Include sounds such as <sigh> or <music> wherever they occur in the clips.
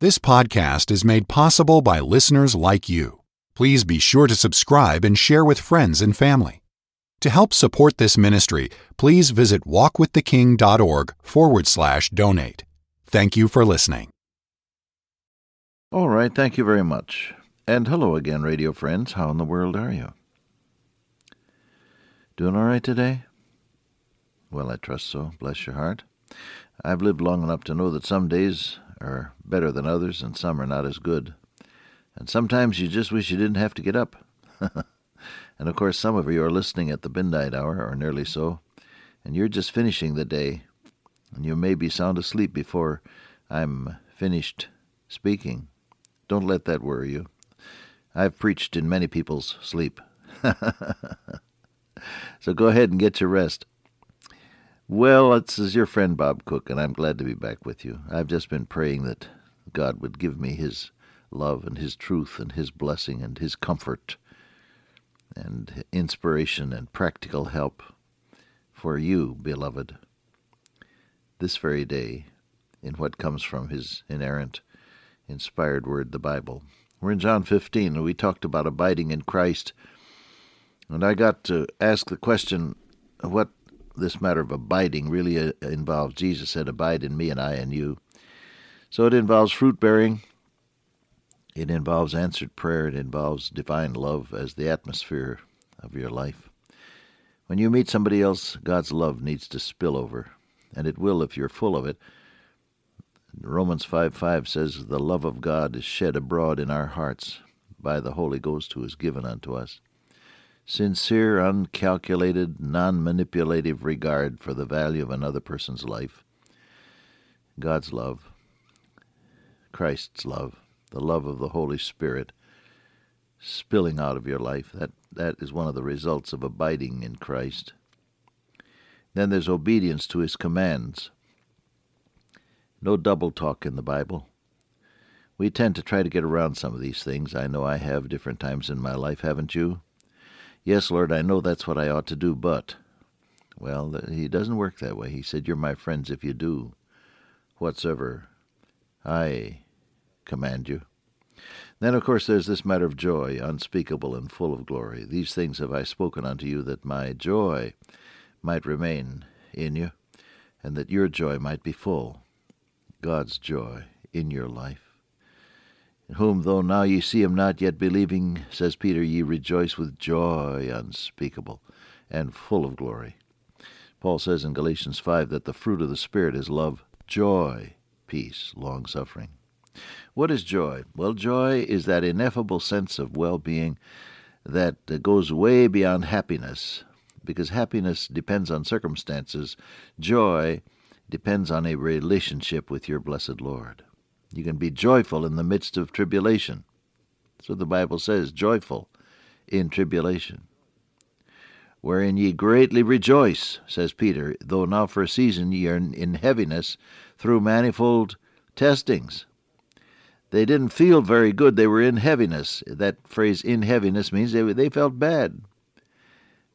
This podcast is made possible by listeners like you. Please be sure to subscribe and share with friends and family. To help support this ministry, please visit walkwiththeking.org forward slash donate. Thank you for listening. All right, thank you very much. And hello again, radio friends. How in the world are you? Doing all right today? Well, I trust so. Bless your heart. I've lived long enough to know that some days are better than others and some are not as good. And sometimes you just wish you didn't have to get up. <laughs> and of course, some of you are listening at the midnight hour, or nearly so, and you're just finishing the day, and you may be sound asleep before I'm finished speaking. Don't let that worry you. I've preached in many people's sleep. <laughs> so go ahead and get your rest. Well, this is your friend Bob Cook, and I'm glad to be back with you. I've just been praying that God would give me His love and His truth and His blessing and His comfort and inspiration and practical help for you, beloved, this very day in what comes from His inerrant, inspired word, the Bible. We're in John 15, and we talked about abiding in Christ. And I got to ask the question what this matter of abiding really uh, involves. Jesus said, Abide in me, and I in you. So it involves fruit bearing, it involves answered prayer, it involves divine love as the atmosphere of your life. When you meet somebody else, God's love needs to spill over, and it will if you're full of it. Romans 5 5 says, The love of God is shed abroad in our hearts by the Holy Ghost who is given unto us sincere, uncalculated, non manipulative regard for the value of another person's life, God's love, Christ's love, the love of the Holy Spirit spilling out of your life. That, that is one of the results of abiding in Christ. Then there's obedience to his commands. No double talk in the Bible. We tend to try to get around some of these things. I know I have different times in my life, haven't you? Yes, Lord, I know that's what I ought to do, but. Well, he doesn't work that way. He said, You're my friends if you do whatsoever I command you. Then, of course, there's this matter of joy, unspeakable and full of glory. These things have I spoken unto you, that my joy might remain in you, and that your joy might be full. God's joy in your life in whom, though now ye see him not yet believing, says Peter, ye rejoice with joy unspeakable and full of glory. Paul says in Galatians 5 that the fruit of the Spirit is love, joy, peace, long suffering. What is joy? Well, joy is that ineffable sense of well being that goes way beyond happiness, because happiness depends on circumstances. Joy depends on a relationship with your blessed Lord. You can be joyful in the midst of tribulation. That's what the Bible says joyful in tribulation. Wherein ye greatly rejoice, says Peter, though now for a season ye are in heaviness through manifold testings. They didn't feel very good. They were in heaviness. That phrase, in heaviness, means they, they felt bad.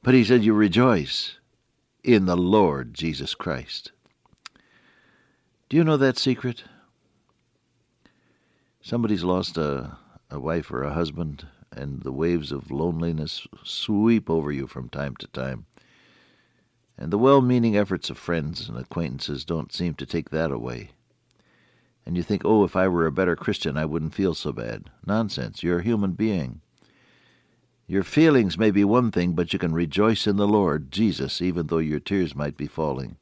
But he said, You rejoice in the Lord Jesus Christ. Do you know that secret? Somebody's lost a, a wife or a husband, and the waves of loneliness sweep over you from time to time. And the well meaning efforts of friends and acquaintances don't seem to take that away. And you think, oh, if I were a better Christian, I wouldn't feel so bad. Nonsense. You're a human being. Your feelings may be one thing, but you can rejoice in the Lord Jesus, even though your tears might be falling.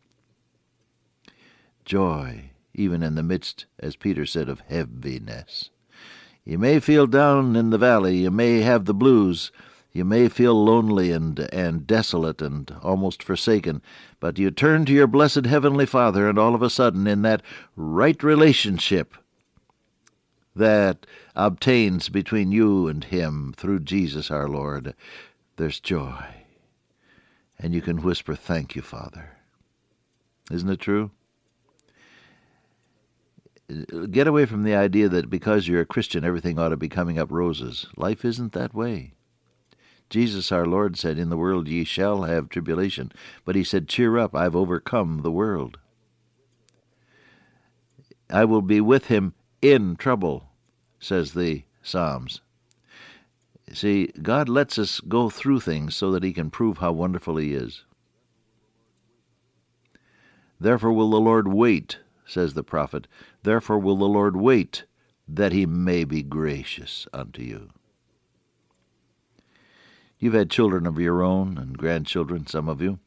Joy even in the midst, as Peter said, of heaviness. You may feel down in the valley, you may have the blues, you may feel lonely and, and desolate and almost forsaken, but you turn to your blessed Heavenly Father, and all of a sudden, in that right relationship that obtains between you and Him through Jesus our Lord, there's joy. And you can whisper, Thank you, Father. Isn't it true? Get away from the idea that because you're a Christian, everything ought to be coming up roses. Life isn't that way. Jesus our Lord said, In the world ye shall have tribulation. But he said, Cheer up, I've overcome the world. I will be with him in trouble, says the Psalms. See, God lets us go through things so that He can prove how wonderful He is. Therefore will the Lord wait, says the prophet. Therefore will the Lord wait, that He may be gracious unto you. You've had children of your own and grandchildren, some of you.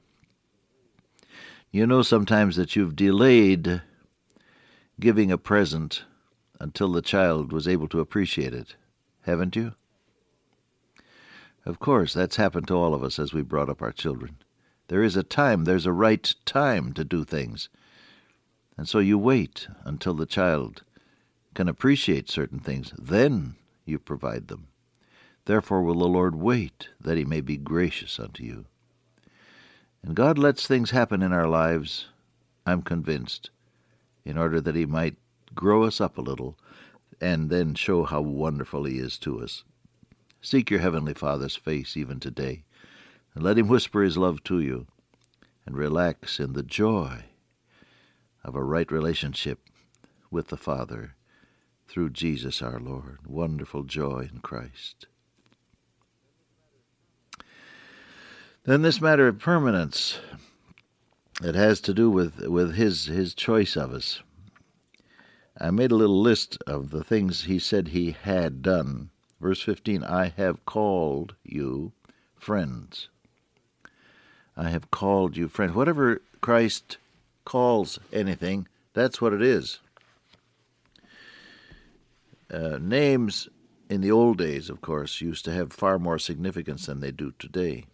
You know sometimes that you've delayed giving a present until the child was able to appreciate it, haven't you? Of course, that's happened to all of us as we brought up our children. There is a time, there's a right time to do things. And so you wait until the child can appreciate certain things. Then you provide them. Therefore will the Lord wait, that he may be gracious unto you. And God lets things happen in our lives, I'm convinced, in order that he might grow us up a little and then show how wonderful he is to us. Seek your Heavenly Father's face even today, and let Him whisper His love to you, and relax in the joy of a right relationship with the Father through Jesus our Lord. Wonderful joy in Christ. Then this matter of permanence, it has to do with, with his, his choice of us. I made a little list of the things he said he had done Verse 15 I have called you friends. I have called you friends. Whatever Christ calls anything, that's what it is. Uh, names in the old days, of course, used to have far more significance than they do today.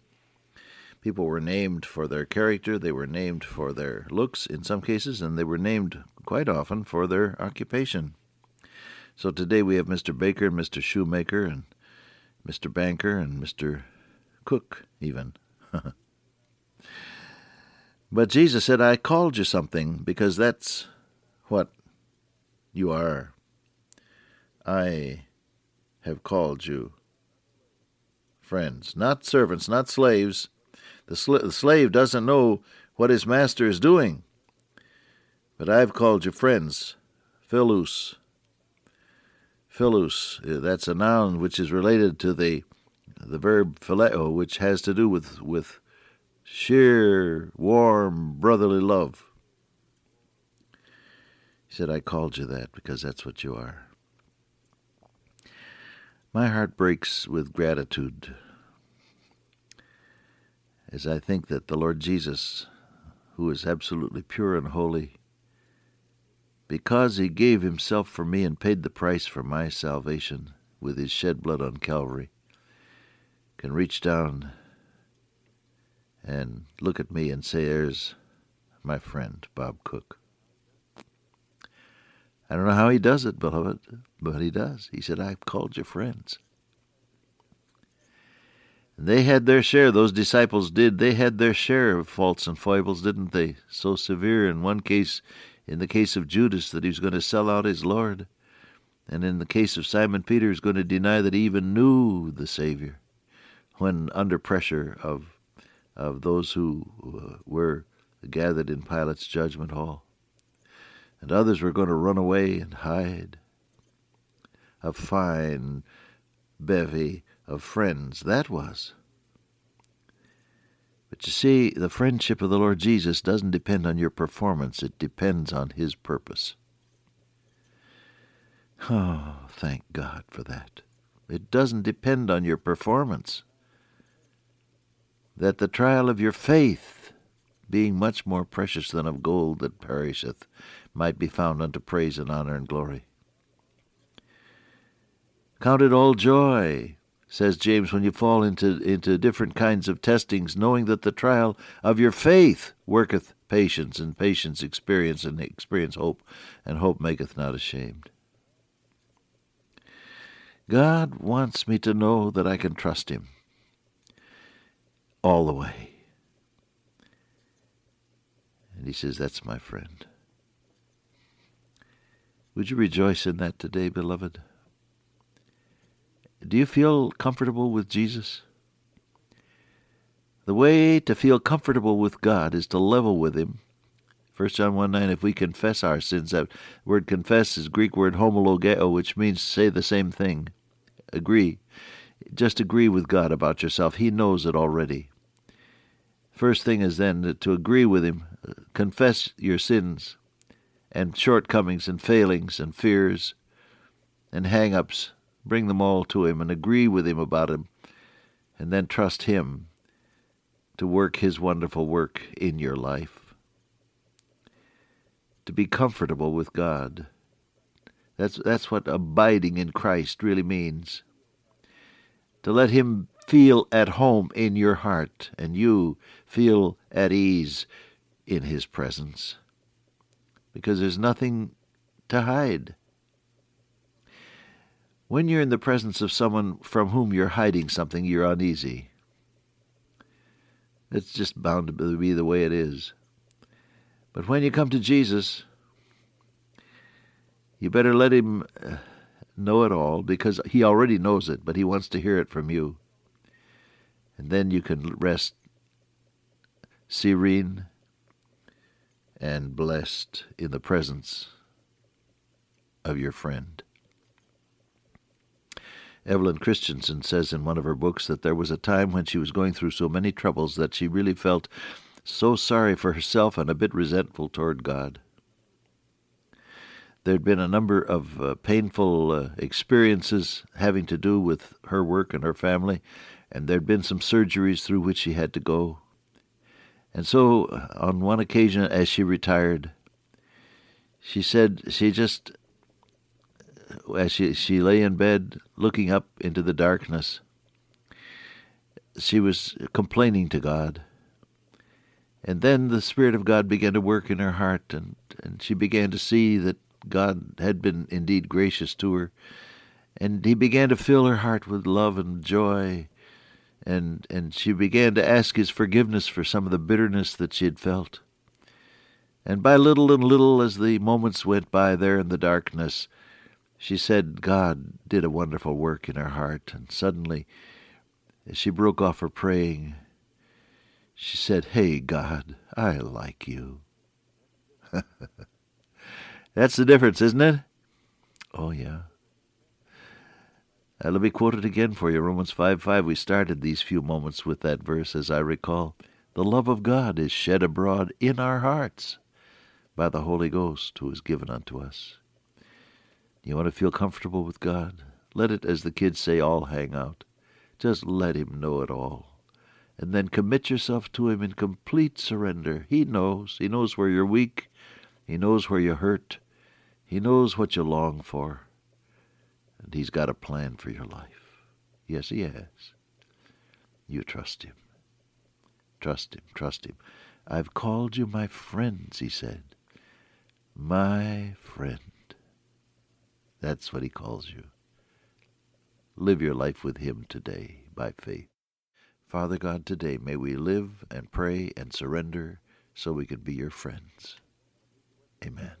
People were named for their character, they were named for their looks in some cases, and they were named quite often for their occupation. So today we have Mr. Baker and Mr. Shoemaker and Mr. Banker and Mr. Cook, even. <laughs> but Jesus said, I called you something because that's what you are. I have called you friends, not servants, not slaves. The, sl- the slave doesn't know what his master is doing. But I've called you friends, philos, philos, uh, that's a noun which is related to the the verb phileo, which has to do with with sheer, warm, brotherly love. He said, I called you that because that's what you are. My heart breaks with gratitude as I think that the Lord Jesus, who is absolutely pure and holy, because he gave himself for me and paid the price for my salvation with his shed blood on Calvary, can reach down and look at me and say, There's my friend, Bob Cook. I don't know how he does it, beloved, but he does. He said, I've called you friends. And they had their share, those disciples did. They had their share of faults and foibles, didn't they? So severe. In one case, in the case of Judas, that he was going to sell out his Lord. And in the case of Simon Peter, he's going to deny that he even knew the Savior when under pressure of, of those who uh, were gathered in Pilate's judgment hall. And others were going to run away and hide. A fine bevy of friends that was. But you see, the friendship of the Lord Jesus doesn't depend on your performance, it depends on His purpose. <sighs> Oh, thank God for that. It doesn't depend on your performance. That the trial of your faith, being much more precious than of gold that perisheth, might be found unto praise and honor and glory. Count it all joy, says James, when you fall into, into different kinds of testings, knowing that the trial of your faith worketh patience, and patience experience, and experience hope, and hope maketh not ashamed. God wants me to know that I can trust Him all the way. And He says, That's my friend. Would you rejoice in that today, beloved? Do you feel comfortable with Jesus? The way to feel comfortable with God is to level with Him. 1 John 1 9, if we confess our sins, that word confess is Greek word homologeo, which means say the same thing. Agree. Just agree with God about yourself. He knows it already. First thing is then to agree with Him, confess your sins and shortcomings and failings and fears and hang ups. Bring them all to Him and agree with Him about Him, and then trust Him to work His wonderful work in your life. To be comfortable with God. That's, that's what abiding in Christ really means. To let Him feel at home in your heart and you feel at ease in His presence. Because there's nothing to hide. When you're in the presence of someone from whom you're hiding something, you're uneasy. It's just bound to be the way it is. But when you come to Jesus, you better let him uh, know it all because he already knows it, but he wants to hear it from you. And then you can rest serene and blessed in the presence of your friend. Evelyn Christenson says in one of her books that there was a time when she was going through so many troubles that she really felt so sorry for herself and a bit resentful toward God. There'd been a number of uh, painful uh, experiences having to do with her work and her family, and there'd been some surgeries through which she had to go. And so, uh, on one occasion, as she retired, she said she just as she, she lay in bed looking up into the darkness, she was complaining to God. And then the Spirit of God began to work in her heart, and, and she began to see that God had been indeed gracious to her. And He began to fill her heart with love and joy, and, and she began to ask His forgiveness for some of the bitterness that she had felt. And by little and little, as the moments went by there in the darkness, she said God did a wonderful work in her heart, and suddenly, as she broke off her praying, she said, Hey, God, I like you. <laughs> That's the difference, isn't it? Oh, yeah. Uh, let me quote it again for you Romans 5 5. We started these few moments with that verse, as I recall. The love of God is shed abroad in our hearts by the Holy Ghost who is given unto us. You want to feel comfortable with God? Let it, as the kids say, all hang out. Just let Him know it all. And then commit yourself to Him in complete surrender. He knows. He knows where you're weak. He knows where you hurt. He knows what you long for. And He's got a plan for your life. Yes, He has. You trust Him. Trust Him. Trust Him. I've called you my friends, He said. My friend. That's what he calls you. Live your life with him today by faith. Father God, today may we live and pray and surrender so we can be your friends. Amen.